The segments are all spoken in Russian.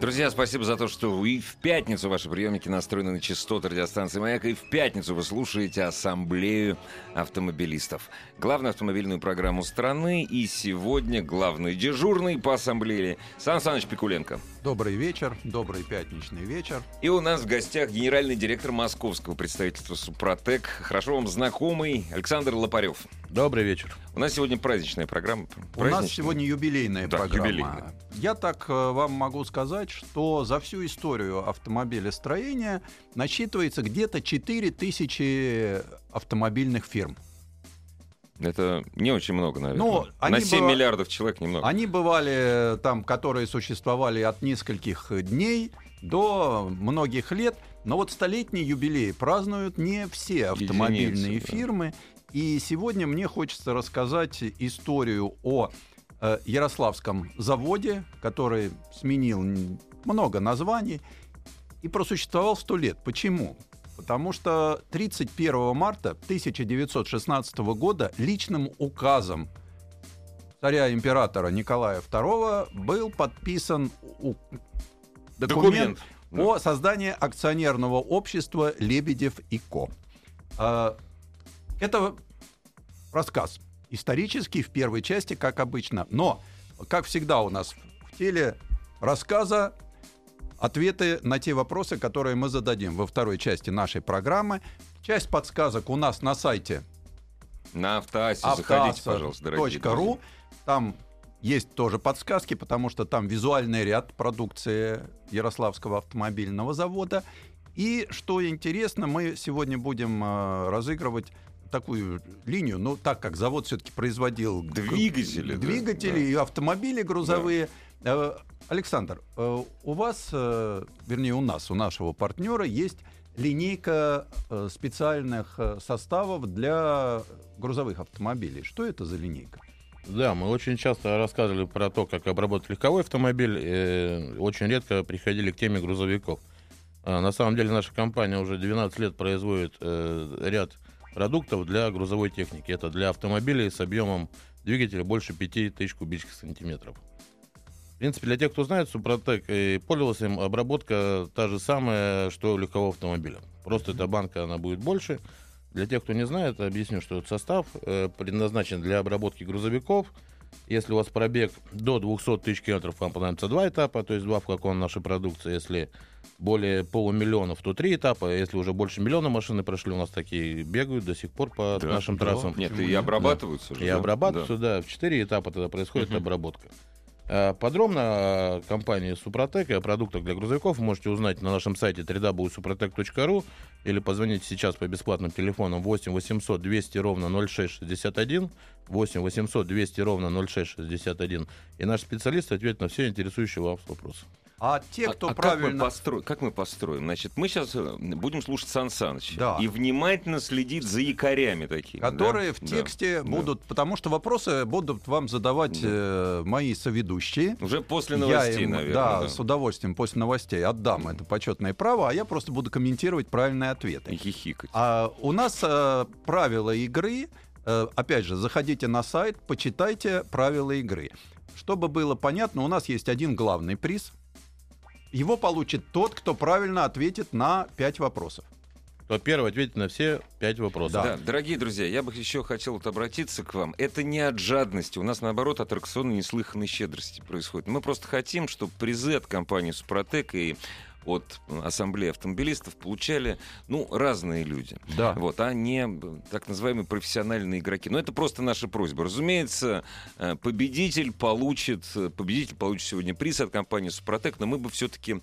Друзья, спасибо за то, что вы в пятницу ваши приемники настроены на частоты радиостанции «Маяк», и в пятницу вы слушаете Ассамблею автомобилистов. Главную автомобильную программу страны, и сегодня главный дежурный по ассамблее Сан Саныч Пикуленко. Добрый вечер, добрый пятничный вечер. И у нас в гостях генеральный директор московского представительства «Супротек», хорошо вам знакомый Александр Лопарев. Добрый вечер. У нас сегодня праздничная программа. У нас сегодня юбилейная Да, программа. юбилейная. Я так э, вам могу сказать, что за всю историю автомобилестроения насчитывается где-то 4000 автомобильных фирм. Это не очень много, наверное. Ну, На 7 быва- миллиардов человек немного. Они бывали э, там, которые существовали от нескольких дней до многих лет. Но вот столетний юбилей празднуют не все автомобильные Единицы, да. фирмы. И сегодня мне хочется рассказать историю о э, Ярославском заводе, который сменил много названий и просуществовал сто лет. Почему? Потому что 31 марта 1916 года личным указом царя-императора Николая II был подписан документ, Документ. о создании акционерного общества «Лебедев и Ко». А, Это рассказ исторический в первой части, как обычно. Но, как всегда у нас в теле рассказа, ответы на те вопросы, которые мы зададим во второй части нашей программы. Часть подсказок у нас на сайте На автоассе заходите, пожалуйста, дорогие. .ру. Там есть тоже подсказки, потому что там визуальный ряд продукции Ярославского автомобильного завода. И что интересно, мы сегодня будем э, разыгрывать такую линию, ну так как завод все-таки производил Двигатели, да, двигатели да. и автомобили грузовые. Э, Александр, э, у вас, э, вернее у нас, у нашего партнера есть линейка э, специальных э, составов для грузовых автомобилей. Что это за линейка? Да, мы очень часто рассказывали про то, как обработать легковой автомобиль. э, очень редко приходили к теме грузовиков. А, на самом деле наша компания уже 12 лет производит э, ряд продуктов для грузовой техники. Это для автомобилей с объемом двигателя больше 5000 кубических сантиметров. В принципе, для тех, кто знает Супротек, и пользовался им, обработка та же самая, что у легкового автомобиля. Просто эта банка, она будет больше. Для тех, кто не знает, объясню, что этот состав э, предназначен для обработки грузовиков. Если у вас пробег до 200 тысяч километров, вам понадобится два этапа, то есть два флакона нашей продукции. Если более полумиллионов, то три этапа. Если уже больше миллиона машины прошли, у нас такие бегают до сих пор по Да, нашим да. трассам. Нет, и обрабатываются же. И да? обрабатываются, Да. да. В четыре этапа тогда происходит Мгм. обработка. А, Подробно о компании Супротек и о продуктах для грузовиков можете узнать на нашем сайте www.suprotec.ru или позвоните сейчас по бесплатным телефонам 8 800 200 ровно 0661, 8 800 200 ровно 0661, и наш специалист ответит на все интересующие вас вопросы. А те, А- кто а как, мы правильно... построим, как мы построим? Значит, мы сейчас будем слушать Сан Саныча Да. и внимательно следить за якорями такими. которые да? в Да. тексте Да. будут, потому что вопросы будут вам задавать Да. э, мои соведущие. Уже после Я новостей, им, наверное. да, да. с удовольствием после новостей отдам это почетное право, а я просто буду комментировать правильные ответы. И хихикать. А у нас э, правила игры. э, опять же, заходите на сайт, почитайте правила игры. Чтобы было понятно, у нас есть один главный приз. Его получит тот, кто правильно ответит на пять вопросов. Кто первый ответит на все пять вопросов. Да, дорогие друзья, я бы еще хотел вот обратиться к вам. Это не от жадности. У нас, наоборот, аттракционной неслыханной щедрости происходит. Мы просто хотим, чтобы призы от компании «Супротек» и от Ассамблеи автомобилистов получали, ну, разные люди. Да. Вот, а не э, так называемые профессиональные игроки. Но это просто наша просьба. Разумеется, э, победитель получит, э, победитель получит сегодня приз от компании «Супротек», но мы бы все-таки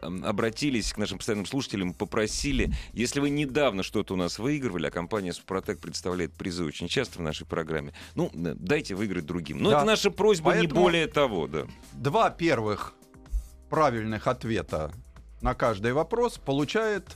обратились к нашим постоянным слушателям, попросили, если вы недавно что-то у нас выигрывали, а компания «Супротек» представляет призы очень часто в нашей программе, ну, э, дайте выиграть другим. Но Да. это наша просьба, не Поэтому- более того, да. Два первых правильных ответа на каждый вопрос получает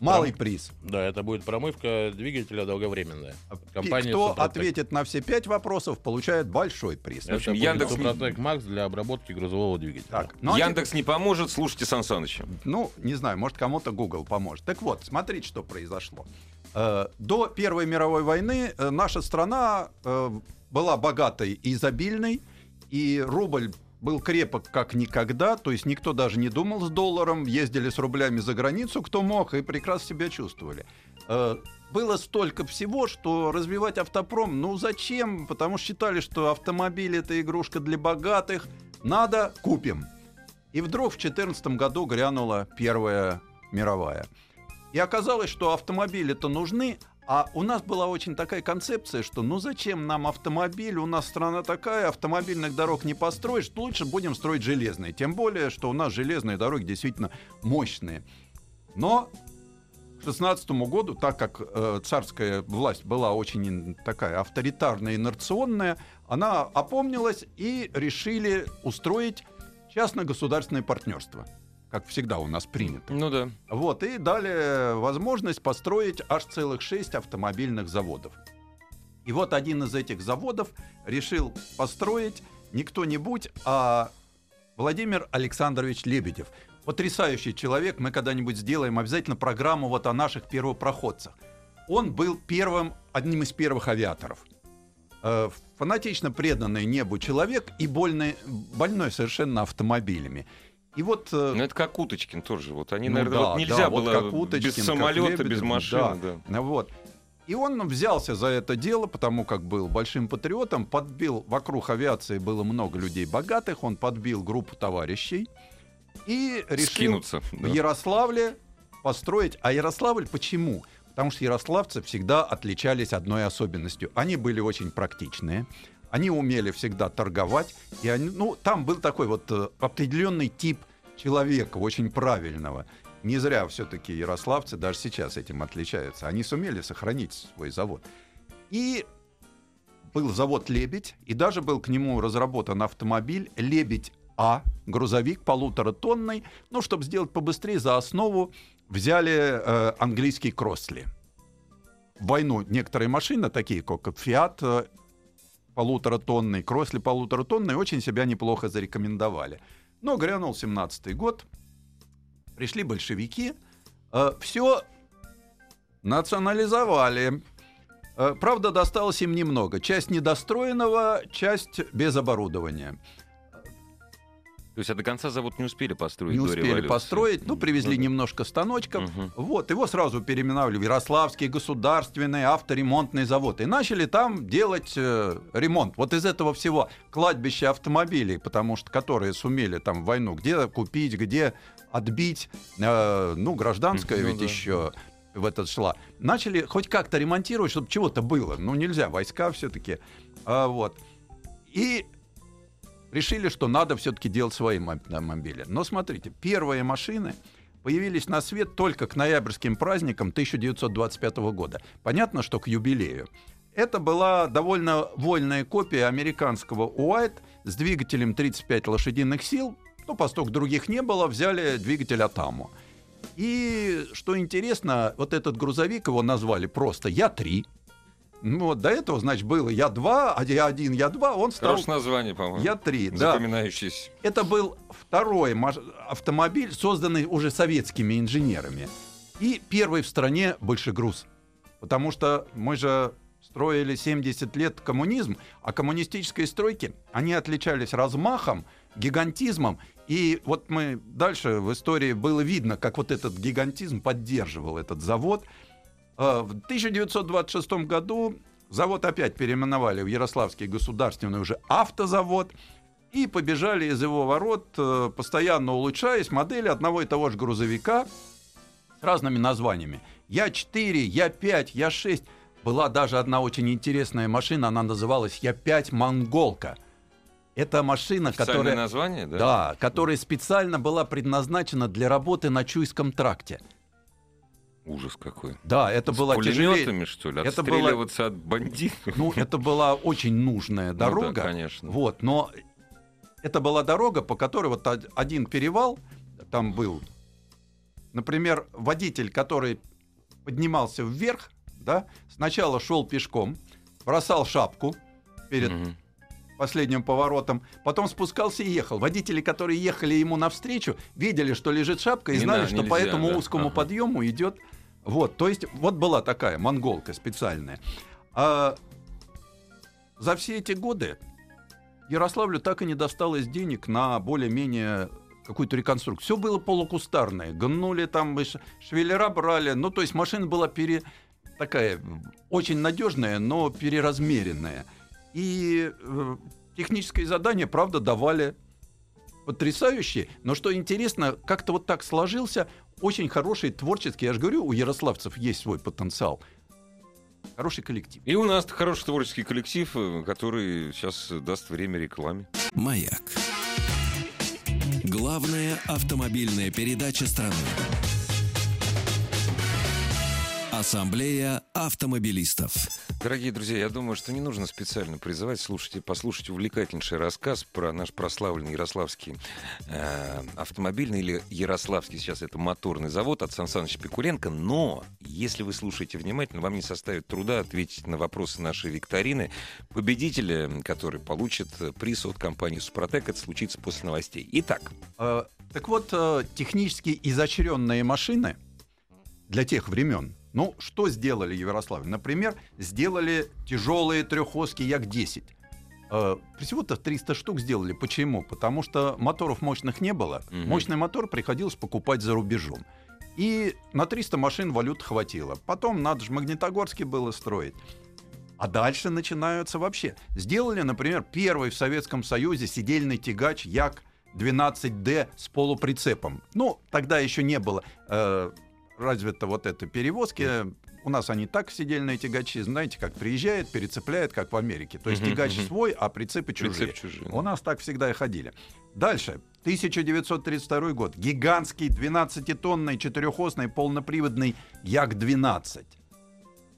Малый приз. Да, это будет промывка двигателя долговременная. Компания Кто «Супротек». ответит на все пять вопросов, получает большой приз. Это общем, Яндекс- Супротек Макс для обработки грузового двигателя. Так, ну, а Яндекс не поможет, слушайте Сан Саныча. Ну, не знаю, может, кому-то Google поможет. Так вот, смотрите, что произошло. Э, До Первой мировой войны э, наша страна э, была богатой и изобильной, и рубль был крепок как никогда, то есть никто даже не думал с долларом, ездили с рублями за границу, кто мог, и прекрасно себя чувствовали. Э, Было столько всего, что развивать автопром, ну зачем? Потому что считали, что автомобиль это игрушка для богатых, надо, купим. И вдруг в 2014 году грянула Первая мировая. И оказалось, что автомобили-то нужны, а у нас была очень такая концепция, что ну зачем нам автомобиль, у нас страна такая, автомобильных дорог не построишь, лучше будем строить железные. Тем более, что у нас железные дороги действительно мощные. Но к 16 году, так как э, царская власть была очень такая авторитарная, инерционная, она опомнилась и решили устроить частно-государственное партнерство, как всегда у нас принято. Ну да. Вот, и дали возможность построить аж целых шесть автомобильных заводов. И вот один из этих заводов решил построить не кто-нибудь, а Владимир Александрович Лебедев. Потрясающий человек. Мы когда-нибудь сделаем обязательно программу вот о наших первопроходцах. Он был первым, одним из первых авиаторов. Э, Фанатично преданный небу человек и больной, больной совершенно автомобилями. И вот э, Ну это как Уточкин тоже. Вот они, ну наверное, да, вот нельзя да, вот было как Уточкин, без самолета, Лебедев, без машины. да. Да. Вот. И он взялся за это дело, потому как был большим патриотом, подбил, вокруг авиации было много людей богатых, он подбил группу товарищей и решил Скинуться. в да. Ярославле построить. А Ярославль почему? Потому что ярославцы всегда отличались одной особенностью. Они были очень практичные, они умели всегда торговать, и они, ну, там был такой вот э, определенный тип человека, очень правильного. Не зря все-таки ярославцы даже сейчас этим отличаются. Они сумели сохранить свой завод. И был завод «Лебедь», и даже был к нему разработан автомобиль «Лебедь А», грузовик полуторатонный. Ну, чтобы сделать побыстрее, за основу взяли э, английский «Кросли». В войну некоторые машины, такие как «Фиат», э, полуторатонный, «Кросли» полуторатонный, очень себя неплохо зарекомендовали. Но грянул 17-й год, пришли большевики, все национализовали. Э, Правда, досталось им немного. Часть недостроенного, часть без оборудования. То есть а до конца завод не успели построить Не успели революции? построить, ну, привезли Ну немножко станочков. Мгм. Вот, его сразу переименовали в Ярославский государственный авторемонтный завод. И начали там делать э, ремонт. Вот из этого всего кладбище автомобилей, потому что которые сумели там в войну где купить, где отбить, э, ну, гражданская Ну ведь да. еще в этот шла. Начали хоть как-то ремонтировать, чтобы чего-то было. Ну, нельзя, войска все-таки. вот. И решили, что надо все-таки делать свои мо- автомобили. Но смотрите, первые машины появились на свет только к ноябрьским праздникам 1925 года. Понятно, что к юбилею. Это была довольно вольная копия американского Уайт с двигателем 35 лошадиных сил. Ну, поскольку других не было, взяли двигатель Атаму. И что интересно, вот этот грузовик его назвали просто Я-3. Ну, вот до этого, значит, было Я-2, а Я-1, Я-2, он стал Хорошее название, по-моему. Я-3, да. Запоминающееся. Это был второй автомобиль, созданный уже советскими инженерами. И первый в стране большегруз. Потому что мы же строили 70 лет коммунизм, а коммунистические стройки, они отличались размахом, гигантизмом. И вот мы дальше в истории было видно, как вот этот гигантизм поддерживал этот завод. Э, В 1926 году завод опять переименовали в Ярославский государственный уже автозавод и побежали из его ворот, э, постоянно улучшаясь, модели одного и того же грузовика с разными названиями. Я-4, Я-5, Я-6. Была даже одна очень интересная машина, она называлась Я-5 «Монголка». Это машина, которая... название, да? Да, которая специально была предназначена для работы на Чуйском тракте. Ужас какой. Да, это С была тяжелее. что ли? Это было- от бандитов? Ну, это была очень нужная Ну да, дорога. конечно. Вот, но это была дорога, по которой вот од- один перевал там был. Например, водитель, который поднимался вверх, да, сначала шел пешком, бросал шапку перед Мгм. Последним поворотом, потом спускался и ехал. Водители, которые ехали ему навстречу, видели, что лежит шапка и Не знали, на- что нельзя, по этому да. узкому Ага. подъему идет. Вот, то есть вот была такая монголка специальная. А за все эти годы Ярославлю так и не досталось денег на более-менее какую-то реконструкцию. Все было полукустарное. Гнули там, швеллера брали. Ну, то есть машина была пере... такая очень надежная, но переразмеренная. И э, техническое задание, правда, давали потрясающие. Но что интересно, как-то вот так сложился очень хороший творческий, я же говорю, у ярославцев есть свой потенциал. Хороший коллектив. И у нас хороший творческий коллектив, э, который сейчас даст время рекламе. Маяк. Главная автомобильная передача страны. Ассамблея автомобилистов. Дорогие друзья, я думаю, что не нужно специально призывать слушайте, послушать увлекательнейший рассказ про наш прославленный ярославский э, автомобильный или ярославский, сейчас это моторный завод от Сан Саныча Пикуленко. Но, если вы слушаете внимательно, вам не составит труда ответить на вопросы нашей викторины. Победителя, который получит приз от компании «Супротек», это случится после новостей. Итак, Э, Так вот, э, технически изощренные машины для тех времен, ну, что сделали в Ярославле? Например, сделали тяжелые трехоски Як-10. Э, Всего-то 300 штук сделали. Почему? Потому что моторов мощных не было. Мгм. Мощный мотор приходилось покупать за рубежом. И на 300 машин валют хватило. Потом надо же Магнитогорский было строить. А дальше начинаются вообще. Сделали, например, первый в Советском Союзе сидельный тягач Як-12Д с полуприцепом. Ну, тогда еще не было э, развито вот это перевозки. У нас они так сидельные тягачи, знаете, как приезжает, перецепляет, как в Америке. То есть Мгм, тягач свой, а прицепы чужие. прицеп чужие. У нас так всегда и ходили. Дальше. 1932 год. Гигантский 12-тонный четырехосный полноприводный Як-12.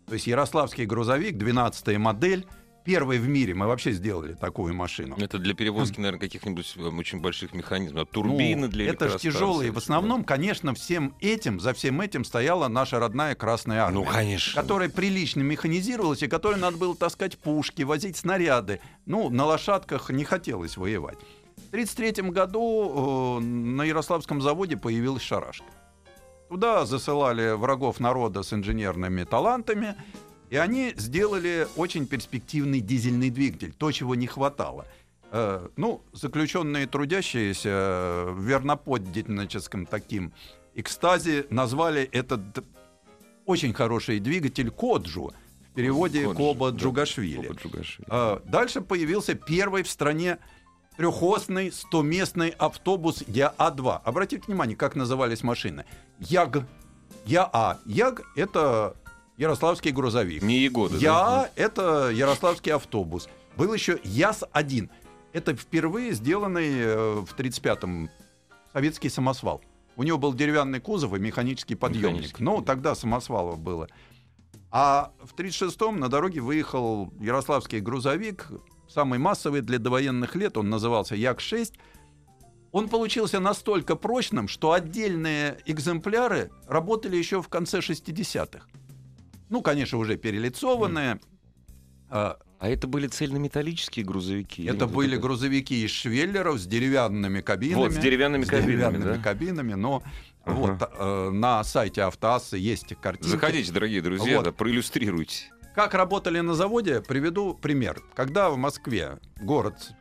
То есть ярославский грузовик, 12 модель. Первый в мире. Мы вообще сделали такую машину. Это для перевозки, наверное, каких-нибудь э, очень больших механизмов. Турбины Ну, для Это же тяжелые. В основном, конечно, всем этим, за всем этим стояла наша родная Красная Армия. Ну, конечно. Которая прилично механизировалась, и которой надо было таскать пушки, возить снаряды. Ну, на лошадках не хотелось воевать. В 1933 году э, на Ярославском заводе появилась шарашка. Туда засылали врагов народа с инженерными талантами, и они сделали очень перспективный дизельный двигатель, то, чего не хватало. Э, ну, заключенные трудящиеся э, в верноподдельническом таким экстазе назвали этот очень хороший двигатель Коджу, в переводе Коба да, Джугашвили. Коба Джугашвили. А, Дальше появился первый в стране трехосный 100-местный автобус ЯА-2. Обратите внимание, как назывались машины. Яг, ЯА. Яг — это ярославский грузовик. Не Егода, ЯА — это ярославский автобус. Был еще ЯС-1. Это впервые сделанный э, в 1935-м советский самосвал. У него был деревянный кузов и механический подъемник. Механический. Ну, тогда самосвалов было. А в 1936-м на дороге выехал ярославский грузовик, самый массовый для довоенных лет, он назывался Як-6. Он получился настолько прочным, что отдельные экземпляры работали еще в конце 60-х. Ну, конечно, уже перелицованные. А, это были цельнометаллические грузовики? Это были это? грузовики из швеллеров с деревянными кабинами. Вот, с деревянными С кабинами, деревянными да? кабинами, но Ага. вот э, на сайте Автоассы есть картинки. Заходите, дорогие друзья, Вот. да, проиллюстрируйте. Как работали на заводе, приведу пример. Когда в Москве город,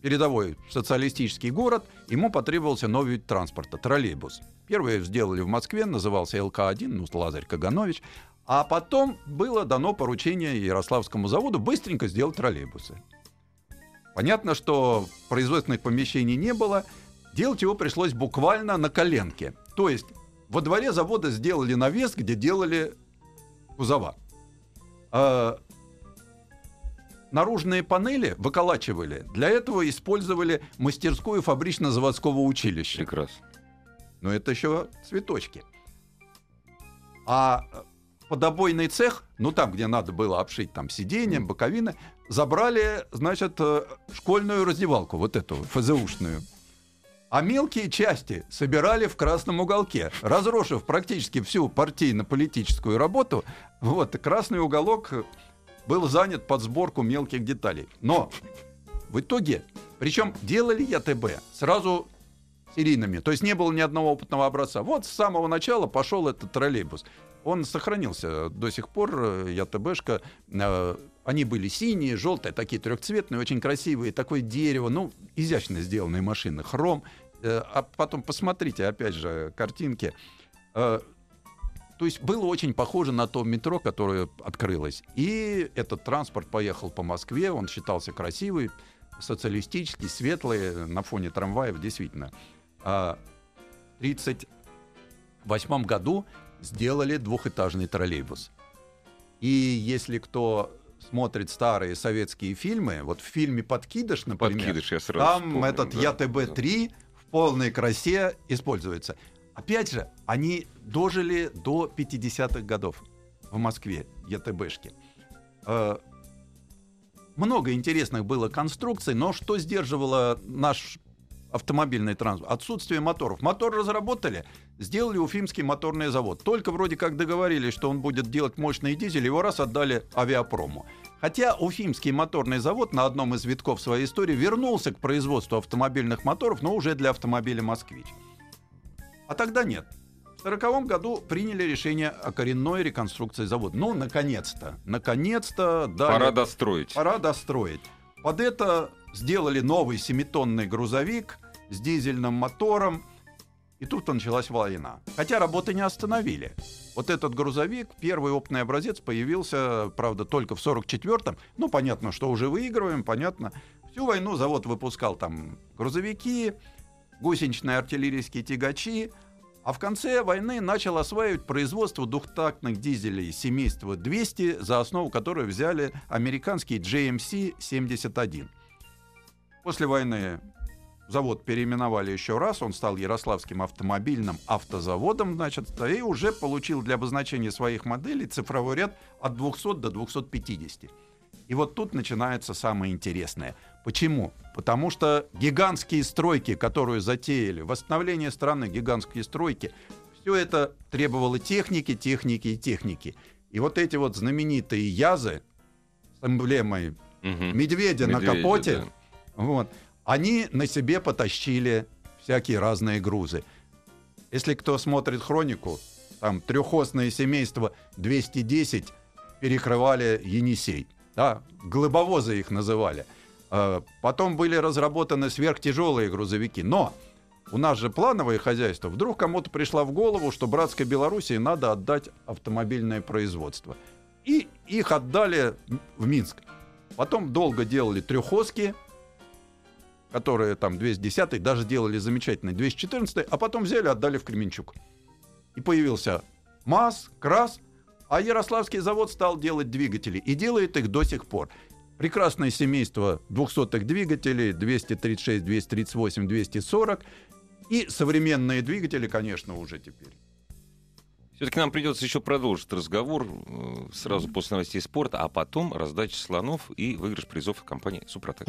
передовой социалистический город, ему потребовался новый вид транспорта, троллейбус. Первые сделали в Москве, назывался ЛК-1, ну, Лазарь Каганович. А потом было дано поручение Ярославскому заводу быстренько сделать троллейбусы. Понятно, что производственных помещений не было. Делать его пришлось буквально на коленке. То есть во дворе завода сделали навес, где делали кузова. А, наружные панели выколачивали. Для этого использовали мастерскую фабрично-заводского училища. Прекрасно. Но это еще цветочки. А подобойный цех, ну там, где надо было обшить там сиденья, боковины, забрали, значит, э, школьную раздевалку, вот эту, ФЗУшную. А мелкие части собирали в красном уголке, разрушив практически всю партийно-политическую работу. Вот, красный уголок был занят под сборку мелких деталей. Но в итоге, причем делали ЯТБ сразу серийными, то есть не было ни одного опытного образца. Вот с самого начала пошел этот троллейбус. Он сохранился до сих пор, э, ЯТБшка. Э, они были синие, желтые, такие трехцветные, очень красивые, такое дерево, ну, изящно сделанные машины, хром. Э, а потом посмотрите, опять же, картинки. То есть было очень похоже на то метро, которое открылось. И этот транспорт поехал по Москве, он считался красивый, социалистический, светлый, на фоне трамваев, действительно. А в 1938 году сделали двухэтажный троллейбус. И если кто смотрит старые советские фильмы, вот в фильме «Подкидыш», например, Подкидыш, я сразу там вспомнил, этот да, ЯТБ-3 в полной красе используется. Опять же, они дожили до 50-х годов в Москве, ЯТБшки. Э, много интересных было конструкций, но что сдерживало наш автомобильный транспорт? Отсутствие моторов. Мотор разработали, сделали Уфимский моторный завод. Только вроде как договорились, что он будет делать мощный дизель, его раз отдали авиапрому. Хотя Уфимский моторный завод на одном из витков своей истории вернулся к производству автомобильных моторов, но уже для автомобиля «Москвич». А тогда нет. В 1940 году приняли решение о коренной реконструкции завода. Ну, наконец-то. Наконец-то. Дали... Пора достроить. Пора достроить. Под это сделали новый семитонный грузовик с дизельным мотором. И тут началась война. Хотя работы не остановили. Вот этот грузовик, первый опытный образец, появился, правда, только в 44-м. Ну, понятно, что уже выигрываем, понятно. Всю войну завод выпускал там грузовики, гусеничные артиллерийские тягачи, а в конце войны начал осваивать производство двухтактных дизелей семейства 200, за основу которой взяли американский GMC-71. После войны завод переименовали еще раз, он стал Ярославским автомобильным автозаводом, значит, и уже получил для обозначения своих моделей цифровой ряд от 200 до 250. И вот тут начинается самое интересное. Почему? Потому что гигантские стройки, которые затеяли, восстановление страны, гигантские стройки, все это требовало техники, техники и техники. И вот эти вот знаменитые язы с эмблемой Угу. медведя, на Медведя, капоте, да. вот, они на себе потащили всякие разные грузы. Если кто смотрит хронику, там трехосное семейство 210 перекрывали Енисей. Да, глыбовозы их называли. Э, Потом были разработаны сверхтяжелые грузовики. Но у нас же плановое хозяйство. Вдруг кому-то пришла в голову, что братской Белоруссии надо отдать автомобильное производство. И их отдали в Минск. Потом долго делали трехоски, которые там 210 даже делали замечательный 214 а потом взяли, отдали в Кременчук. И появился МАЗ, КРАС, а Ярославский завод стал делать двигатели и делает их до сих пор. Прекрасное семейство 200-х двигателей, 236, 238, 240 и современные двигатели, конечно, уже теперь. Все-таки нам придется еще продолжить разговор э, сразу после новостей спорта, а потом раздача слонов и выигрыш призов от компании «Супротек».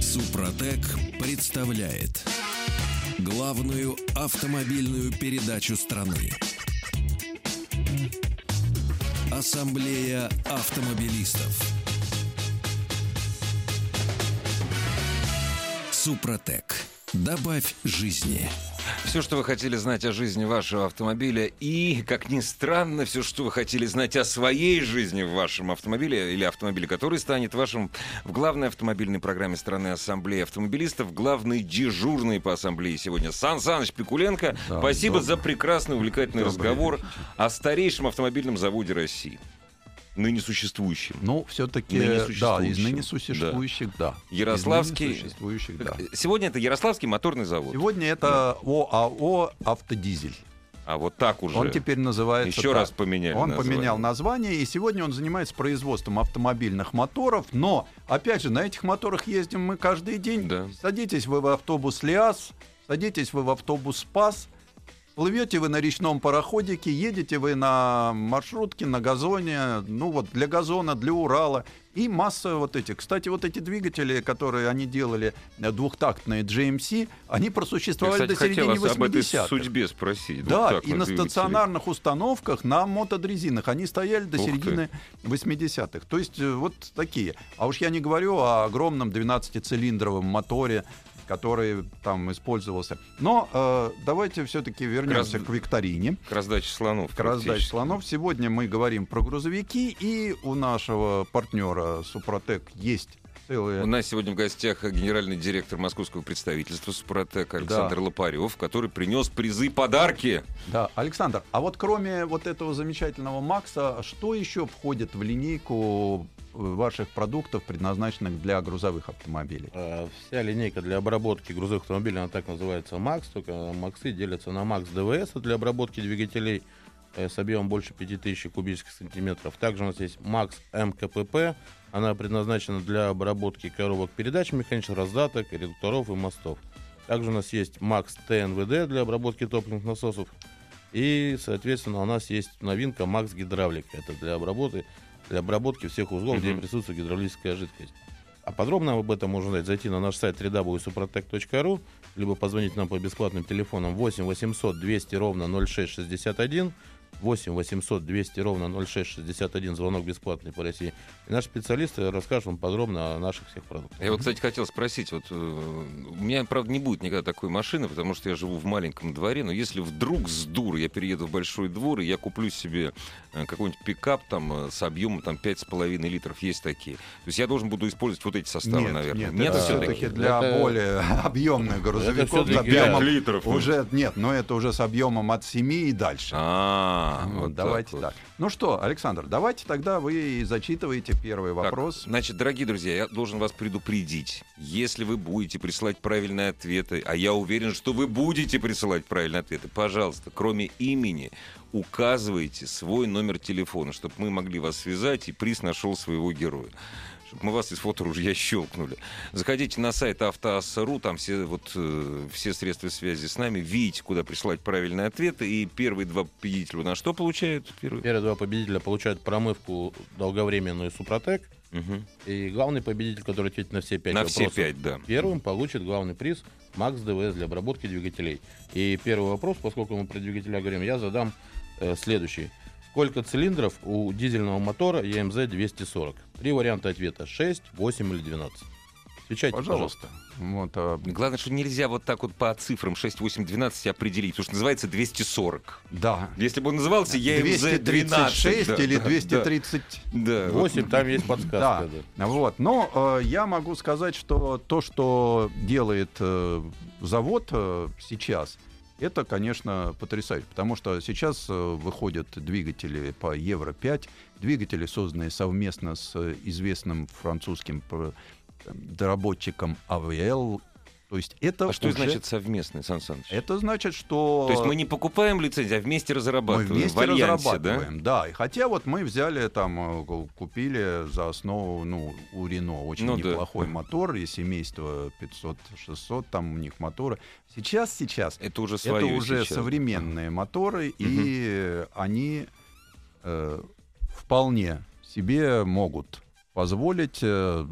Супротек представляет главную автомобильную передачу страны. Ассамблея автомобилистов. Супротек. Добавь жизни. Все, что вы хотели знать о жизни вашего автомобиля и, как ни странно, все, что вы хотели знать о своей жизни в вашем автомобиле или автомобиле, который станет вашим в главной автомобильной программе страны Ассамблеи автомобилистов, главный дежурный по ассамблее сегодня Сан Саныч Пикуленко. Да, Спасибо добрый. за прекрасный, увлекательный Добрый разговор вечер. о старейшем автомобильном заводе России. Ныне существующем. Ну, все-таки, да, из ныне существующих, да. Ярославский- Из ныне существующих, да. Сегодня это Ярославский моторный завод. Сегодня это ОАО «Автодизель». А вот так уже. Он теперь называется Еще так. раз поменяли Он название. поменял название, и сегодня он занимается производством автомобильных моторов. Но, опять же, на этих моторах ездим мы каждый день. Да. Садитесь вы в автобус «Лиас», садитесь вы в автобус «Спас», плывете вы на речном пароходике, едете вы на маршрутке, на газоне, ну вот для газона, для Урала. И масса вот этих. Кстати, вот эти двигатели, которые они делали, э, двухтактные GMC, они просуществовали Я, кстати, до середины хотел об этой 80-х. судьбе спросить. Да, и на стационарных установках на мотодрезинах. Они стояли до Ух ты. середины 80-х. То есть э, вот такие. А уж я не говорю о огромном 12-цилиндровом моторе, который там использовался. Но э, давайте все-таки вернемся раз- к викторине. К раздаче слонов. К раздаче слонов. Сегодня мы говорим про грузовики, и у нашего партнера Супротек есть целые... У нас сегодня в гостях генеральный директор московского представительства Супротек Александр Лопарев, который принес призы, подарки. Да, Александр, а вот кроме вот этого замечательного Макса, что еще входит в линейку ваших продуктов, предназначенных для грузовых автомобилей? Э, Вся линейка для обработки грузовых автомобилей, она так называется МАКС, только МАКСы делятся на МАКС ДВС для обработки двигателей э, с объемом больше 5000 кубических сантиметров. Также у нас есть МАКС МКПП, она предназначена для обработки коробок передач, механических раздаток, редукторов и мостов. Также у нас есть МАКС ТНВД для обработки топливных насосов. И, соответственно, у нас есть новинка МАКС Гидравлика. Это для обработки, для обработки всех узлов, где Мгм. присутствует гидравлическая жидкость. А подробно об этом можно узнать, зайти на наш сайт www.suprotec.ru, либо позвонить нам по бесплатным телефонам 8 800 200 ровно 0661, 8 800 200 ровно 0661, звонок бесплатный по России. И наши специалисты расскажут вам подробно о наших всех продуктах. Я вот, кстати, хотел спросить, вот э, у меня, правда, не будет никогда такой машины, потому что я живу в маленьком дворе, но если вдруг с дур я перееду в большой двор, и я куплю себе э, какой-нибудь пикап там э, с объемом там 5,5 литров, есть такие. То есть я должен буду использовать вот эти составы, наверное. нет, это всё-таки? все-таки для Это- более объемных грузовиков всё-таки объемом литров. уже нет, но это уже с объемом от 7 и дальше. А, Вот, вот давайте так. так, вот. Ну что, Александр, давайте тогда вы и зачитываете первый Так, вопрос. значит, дорогие друзья, я должен вас предупредить. Если вы будете присылать правильные ответы, а я уверен, что вы будете присылать правильные ответы, пожалуйста, кроме имени, указывайте свой номер телефона, чтобы мы могли вас связать, и приз нашел своего героя. Чтобы мы вас из фоторужья щелкнули. Заходите на сайт автоасса.ру, там все, вот, э, все средства связи с нами, видите, куда присылать правильные ответы, и первые два победителя у нас что получают? Первый? Первые два победителя получают промывку долговременную Супротек. Мгм. И главный победитель, который ответит на все пять На вопросов, все пять, да. первым получит главный приз Макс ДВС для обработки двигателей. И первый вопрос, поскольку мы про двигателя говорим, я задам э, следующий. Сколько цилиндров у дизельного мотора EMZ 240? Три варианта ответа. 6, 8 или 12. Отвечайте, Пожалуйста. Вот, а, Главное, что нельзя вот так вот по цифрам 6, 8, 12 определить, потому что называется 240. да. Если бы он назывался EMZ 12. 236 да, или да, 230. Да, пожалуйста. 8, там есть подсказка. Да. да. Вот. Но э, я могу сказать, что то, что делает э, завод э, сейчас, это, конечно, потрясающе. Потому что сейчас э, выходят двигатели по Евро-5, двигатели, созданные совместно с э, известным французским про- доработчиком AVL. То есть это А что уже- значит совместный, Сан Саныч? Это значит, что... То есть мы не покупаем лицензию, а вместе Мы разрабатываем вместе в альянсе, да? разрабатываем, да? И хотя вот мы взяли там, э, ку- купили за основу, ну, у Рено очень Ну да. неплохой мотор, и семейство 500-600, там у них моторы. Сейчас, сейчас, Это уже это свое уже сейчас. современные моторы, и они э, вполне себе могут позволить э,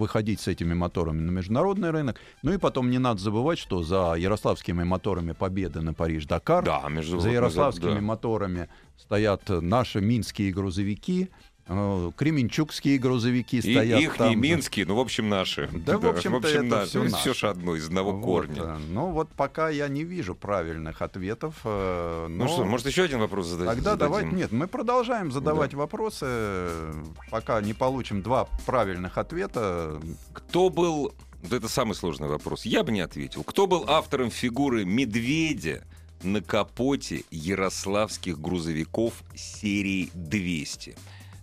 выходить с этими моторами на международный рынок. Ну и потом не надо забывать, что за ярославскими моторами победы на Париж-Дакар Да, между за ярославскими да. моторами стоят наши минские грузовики, э, кременчугские грузовики И стоят их там же. минские, ну, в общем, наши. Да, в общем-то, это наше. всё Ну, наше. всё ж одно, из одного Вот, корня. э, Ну вот пока я не вижу правильных ответов. э, Ну но что, может, еще один вопрос задать? Тогда зададим? давайте... Нет, мы продолжаем задавать вопросы, э, пока не получим два правильных ответа. Кто был... Вот это самый сложный вопрос. Я бы не ответил. Кто был автором фигуры медведя на капоте ярославских грузовиков серии 200?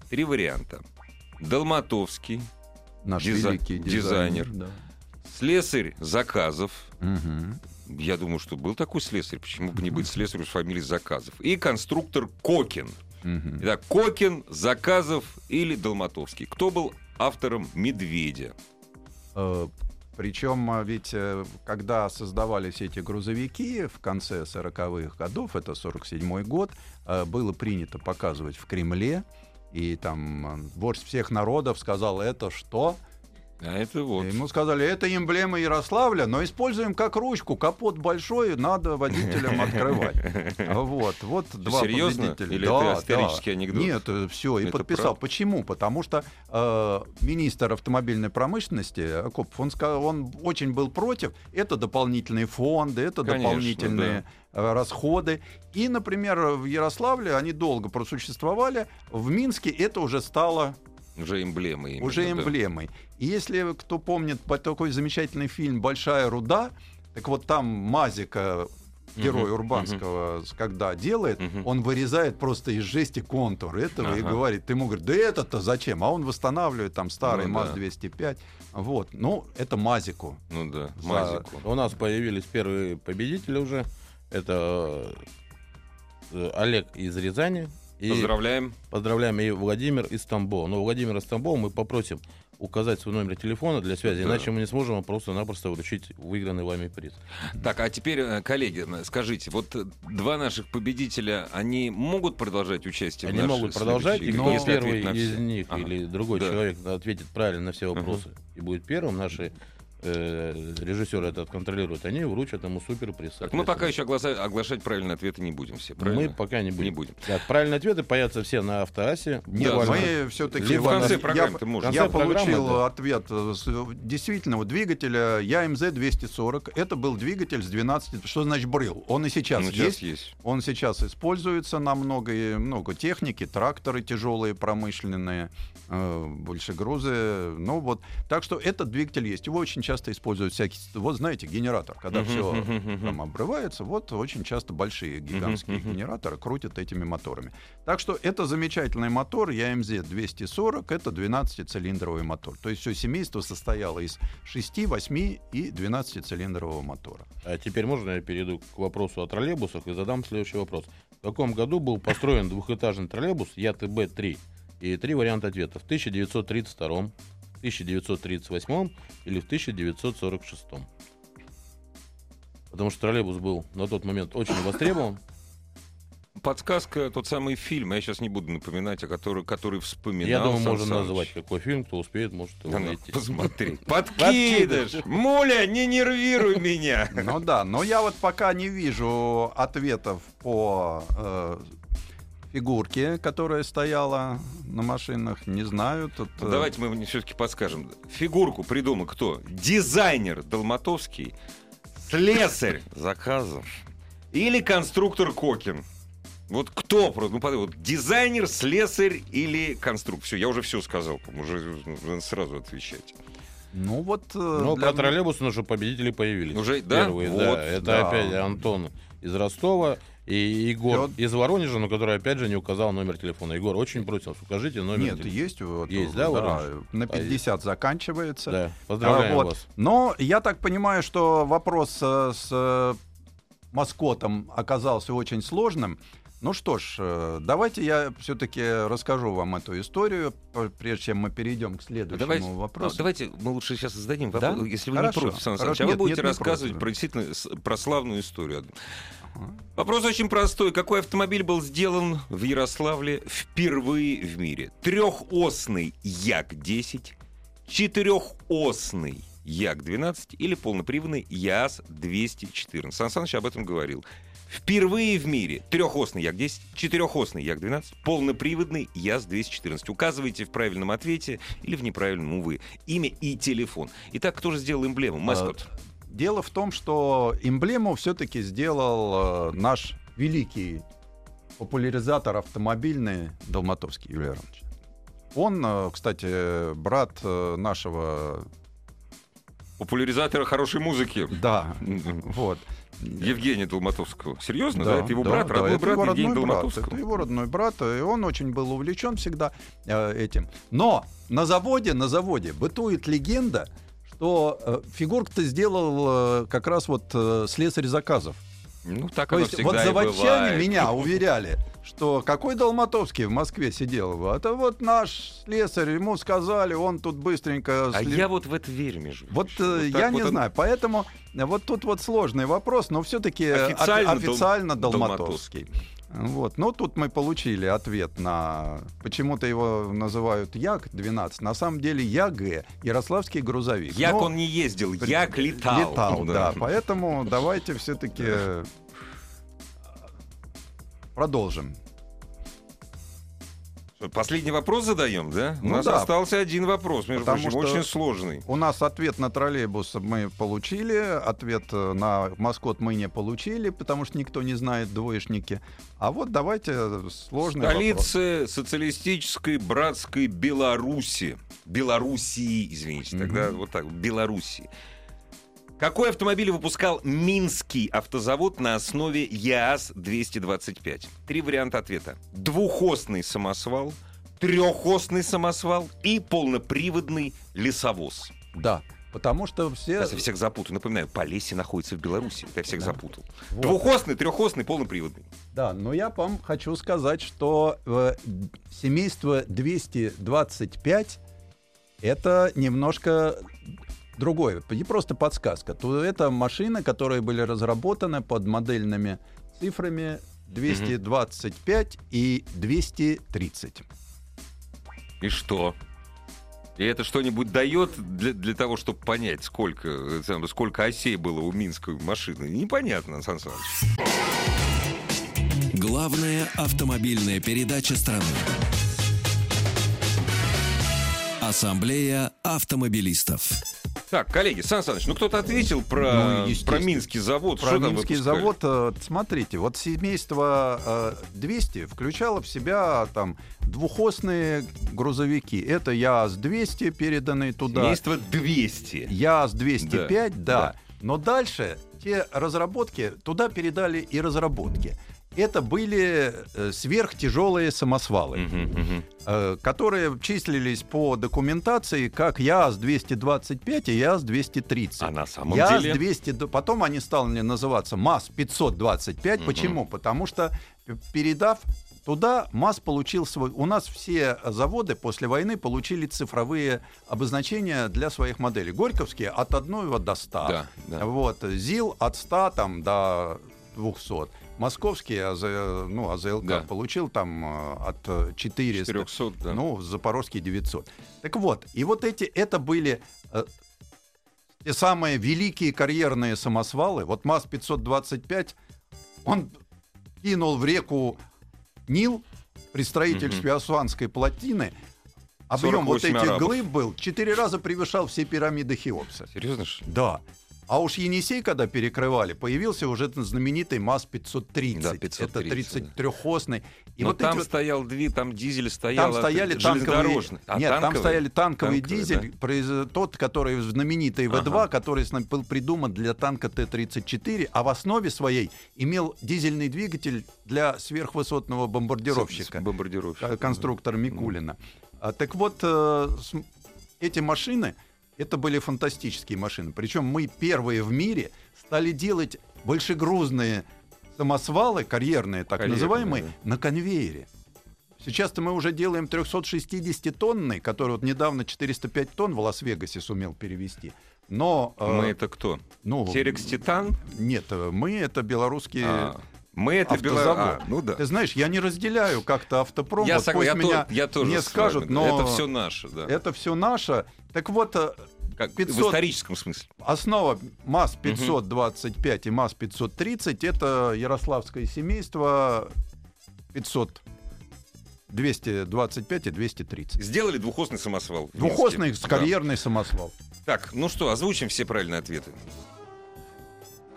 Три варианта. Долматовский, Наш Дизай- великий дизайнер. дизайнер. да. слесарь Заказов. Мгм. Я думаю, что был такой слесарь. Почему бы не быть слесарем с фамилией Заказов? И конструктор Кокин. Мгм. Итак, Кокин, Заказов или Долматовский. Кто был автором «Медведя»? Э, Причем а, ведь э, когда создавались эти грузовики в конце 40-х годов, это 47 год, э, было принято показывать в Кремле, и там э, вождь всех народов сказал, это что? А это вот. Ему сказали, это эмблема Ярославля, но используем как ручку. Капот большой, надо водителям открывать. Вот, вот два Серьезно? победителя. Или Да, это исторический да. анекдот? Нет, все, и Это подписал. правда? Почему? Потому что э, министр автомобильной промышленности Акопов, он, сказал, он очень был против. Это дополнительные фонды, это Конечно, дополнительные э, расходы. И, например, в Ярославле они долго просуществовали. В Минске это уже стало Уже эмблема. именно, уже да. эмблемой. И если кто помнит по- такой замечательный фильм «Большая руда», так вот там Мазика, герой Мгм, Урбанского, с- когда делает, Мгм. он вырезает просто из жести контур этого и Ага. говорит, ты ему говоришь, да это-то зачем? А он восстанавливает там старый Ну да. МАЗ-205. Вот, ну, это Мазику. Ну да, За- Мазику. У нас появились первые победители уже. Это э, Олег из Рязани. И Поздравляем. поздравляем и Владимир из Тамбова. Но Владимир из Тамбова мы попросим указать свой номер телефона для связи, Да. иначе мы не сможем просто-напросто вручить выигранный вами приз. Так, а теперь, э, коллеги, м, скажите, вот э, два наших победителя, они могут продолжать участие Они в могут продолжать, и следующей кто первый из них Ага. или другой Да. человек ответит правильно на все Ага. вопросы и будет первым, наши э, режиссеры это контролируют, они вручат ему суперприз. Так, мы пока еще огласа- оглашать правильные ответы не будем все, правильно? Мы пока не будем. Не будем. Так, правильные ответы появятся все на автоассе. Нет, Да, мы все-таки... В конце программы ты можешь. Я получил да. ответ э, действительного двигателя ЯМЗ-240. Это был двигатель с 12... Что значит брил? Он и сейчас Ну, сейчас есть. есть. Он сейчас используется на много, много техники, тракторы тяжелые, промышленные, э, больше грузы. Ну вот, так что этот двигатель есть. Его очень часто используют всякие. Вот знаете, генератор, когда все там обрывается, вот очень часто большие гигантские генераторы крутят этими моторами. Так что это замечательный мотор ЯМЗ 240, это 12-цилиндровый мотор. То есть все семейство состояло из 6, 8 и 12-цилиндрового мотора. А теперь можно я перейду к вопросу о троллейбусах и задам следующий вопрос. В каком году был построен двухэтажный троллейбус ЯТБ-3? И три варианта ответа. В 1932, в 1938 или в 1946. Потому что троллейбус был на тот момент очень востребован. Подсказка, тот самый фильм, я сейчас не буду напоминать, о который, который вспоминал Я думаю, Сан можно Саныч. назвать какой фильм, кто успеет, может его Да ну, найти. посмотри. Подкидыш! Муля, не нервируй меня! Ну да, но я вот пока не вижу ответов по фигурке, которая стояла на машинах. Не знаю. Тут, э, Ну, Давайте мы все-таки подскажем. Фигурку придумал кто? Дизайнер Долматовский, слесарь Заказов или конструктор Кокин? Вот кто? просто, Ну, подумай, вот дизайнер, слесарь или конструктор? Все, я уже все сказал, уже сразу отвечать. Ну вот... э, Но для про троллейбус уже победители появились. Уже, да? Первые, Вот, да. Это да. опять Антон из Ростова и Егор Фёд- из Воронежа, но который опять же не указал номер телефона. Егор, очень просим, вас, укажите номер Нет, телефона. есть. Вот, Есть, да, Воронеж? На 50 заканчивается. Да, А, поздравляем вот. вас. Но я так понимаю, что вопрос э, с э, маскотом оказался очень сложным. Ну что ж, э, давайте я все-таки расскажу вам эту историю, прежде чем мы перейдем к следующему Давайте, вопросу. а, давайте мы лучше сейчас зададим Да? вопрос, если вы Хорошо, не против, Сан хорошо. Саныч, а вы Нет, будете нет, рассказывать против. про действительно про славную историю. Вопрос очень простой. Какой автомобиль был сделан в Ярославле впервые в мире? Трехосный Як-10, четырехосный Як-12 или полноприводный ЯАЗ-214? Сан Саныч об этом говорил. Впервые в мире трехосный Як-10, четырехосный Як-12, полноприводный ЯЗ-214. Указывайте в правильном ответе или в неправильном, увы, имя и телефон. Итак, кто же сделал эмблему? Маскот. Дело в том, что эмблему все-таки сделал э, наш великий популяризатор автомобильный Долматовский Юлий Иванович. Он, э, кстати, брат э, нашего... Популяризатора хорошей музыки. Да, Мгм. вот. Евгения Долматовского. Серьезно, да? Это его да, брат, да, родной это брат его Евгения родной брат, Долматовского. Это его родной брат, и он очень был увлечен всегда э, этим. Но на заводе, на заводе бытует легенда, что э, фигурку-то сделал э, как раз вот э, слесарь заказов. Ну, так То есть вот заводчане бывает. меня уверяли, что какой Долматовский в Москве сидел? Это вот наш слесарь, ему сказали, он тут быстренько... А сли- я вот в это верю, между Вот э, так я вот не он- знаю, поэтому э, вот тут вот сложный вопрос, но все-таки Официально Дол- официально Долматовский. Долматовский. Вот. Ну, тут мы получили ответ на... Почему-то его называют Як-12. На самом деле ЯГ, Ярославский грузовик. Як Но он не ездил, як летал. Летал, да. Поэтому давайте все-таки продолжим. Последний вопрос задаем, да? У Ну нас да. остался один вопрос, между Потому прочим, очень сложный. У нас ответ на троллейбус мы получили, ответ э, на маскот мы не получили, потому что никто не знает двоечники. А вот давайте сложный вопрос. Столица социалистической братской Беларуси. Белоруссии, извините, тогда вот так, Белоруссии. Какой автомобиль выпускал Минский автозавод на основе ЯАЗ-225? Три варианта ответа. Двухосный самосвал, трехосный самосвал и полноприводный лесовоз. Да, потому что все... Сейчас я всех запутаю. Напоминаю, Полесье находится в Беларуси. Я всех Да. запутал. Вот. Двухосный, трехосный, полноприводный. Да, но я вам хочу сказать, что э, семейство 225 это немножко другое, не просто подсказка. То это машины, которые были разработаны под модельными цифрами 225 и 230. И что? И это что-нибудь дает для, для того, чтобы понять, сколько, сколько осей было у Минской машины? Непонятно, Сан Саныч. Главная автомобильная передача страны. Ассамблея автомобилистов. Так, коллеги, Сан Саныч, ну кто-то ответил Ну, про, естественно. про Минский завод. Про Минский завод, э, смотрите, вот семейство э, 200 включало в себя там двухосные грузовики. Это ЯАЗ-200, переданные туда. Семейство 200. ЯАЗ-205, да, Да, да. Но дальше те разработки, туда передали и разработки. Это были э, сверхтяжелые самосвалы, э, которые числились по документации как ЯАЗ-225 и ЯАЗ-230. А на самом деле... ЯАЗ-200, потом они стали называться МАЗ-525. Мгм. Почему? Потому что п- передав туда, МАЗ получил свой... У нас все заводы после войны получили цифровые обозначения для своих моделей. Горьковские от 1 до 100. Да, да. Вот. ЗИЛ от 100 там, до 200. Московский АЗ, ну, АЗЛК Да. получил там э, от э, 400. 400, да. Ну, Запорожский 900. Так вот, и вот эти, это были э, те самые великие карьерные самосвалы. Вот МАЗ-525, он кинул в реку Нил при строительстве Асуанской плотины. Объем вот 48 этих арабов. глыб был, четыре раза превышал все пирамиды Хеопса. Серьезно? что? Да. А уж Енисей, когда перекрывали, появился уже знаменитый МАЗ-530. Да, Это 530, 33-хосный. И Но вот там эти стоял дви, там дизель стоял. там стояли это танковые... А, Нет, там танковый? стояли танковый Танковый, дизель, произ- тот, который знаменитый В2, Ага. который был придуман для танка Т-34, а в основе своей имел дизельный двигатель для сверхвысотного бомбардировщика. С- с- Бомбардировщик. К- конструктор Микулина. А, так вот, э, эти машины, это были фантастические машины. Причем мы первые в мире стали делать большегрузные самосвалы, карьерные так Карьерные, называемые, да. на конвейере. Сейчас-то мы уже делаем 360-тонный, который вот недавно 405 тонн в Лас-Вегасе сумел перевести. Но... э, Мы это кто? ну, Терекс Титан? Нет, э, мы это белорусские... А, Мы это автозавод. Бело- а, Ну да. Ты знаешь, я не разделяю как-то автопром. Я вот согласен, пусть я, меня то- я тоже не скажут, но Это все наше, да. это все наше. Так вот, э, Как, 500 В историческом смысле. основа МАЗ-525 и МАЗ-530 это ярославское семейство 500, 225 и 230. Сделали двухосный самосвал. Двухосный карьерный самосвал. Да. Так, ну что, озвучим все правильные ответы.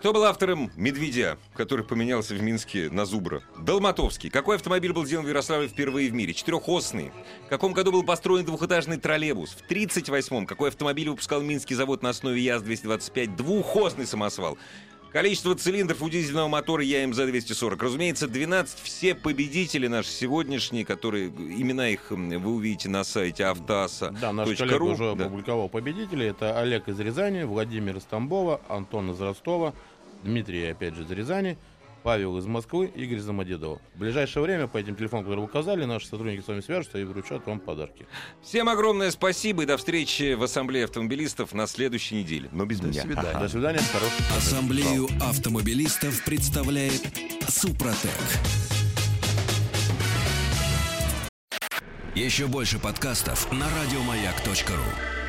Кто был автором «Медведя», который поменялся в Минске на «Зубра»? Долматовский. Какой автомобиль был сделан в Ярославле впервые в мире? Четырехосный. В каком году был построен двухэтажный троллейбус? В 38-м. Какой автомобиль выпускал Минский завод на основе ЯЗ-225? Двухосный самосвал. Количество цилиндров у дизельного мотора ЯМЗ-240. Разумеется, 12 все победители наши сегодняшние, которые имена их вы увидите на сайте автоаса. Да, наш коллега ру. уже Да. опубликовал победителей. Это Олег из Рязани, Владимир из Тамбова, Антон из Ростова, Дмитрий, опять же, из Рязани, Павел из Москвы, Игорь из Домодедово. В ближайшее время по этим телефонам, которые вы указали, наши сотрудники с вами свяжутся и вручат вам подарки. Всем огромное спасибо и до встречи в Ассамблее автомобилистов на следующей неделе. Но без До меня. свидания. До свидания, хороших Ассамблею автомобилистов представляет Супротек. Еще больше подкастов на радиомаяк.ру.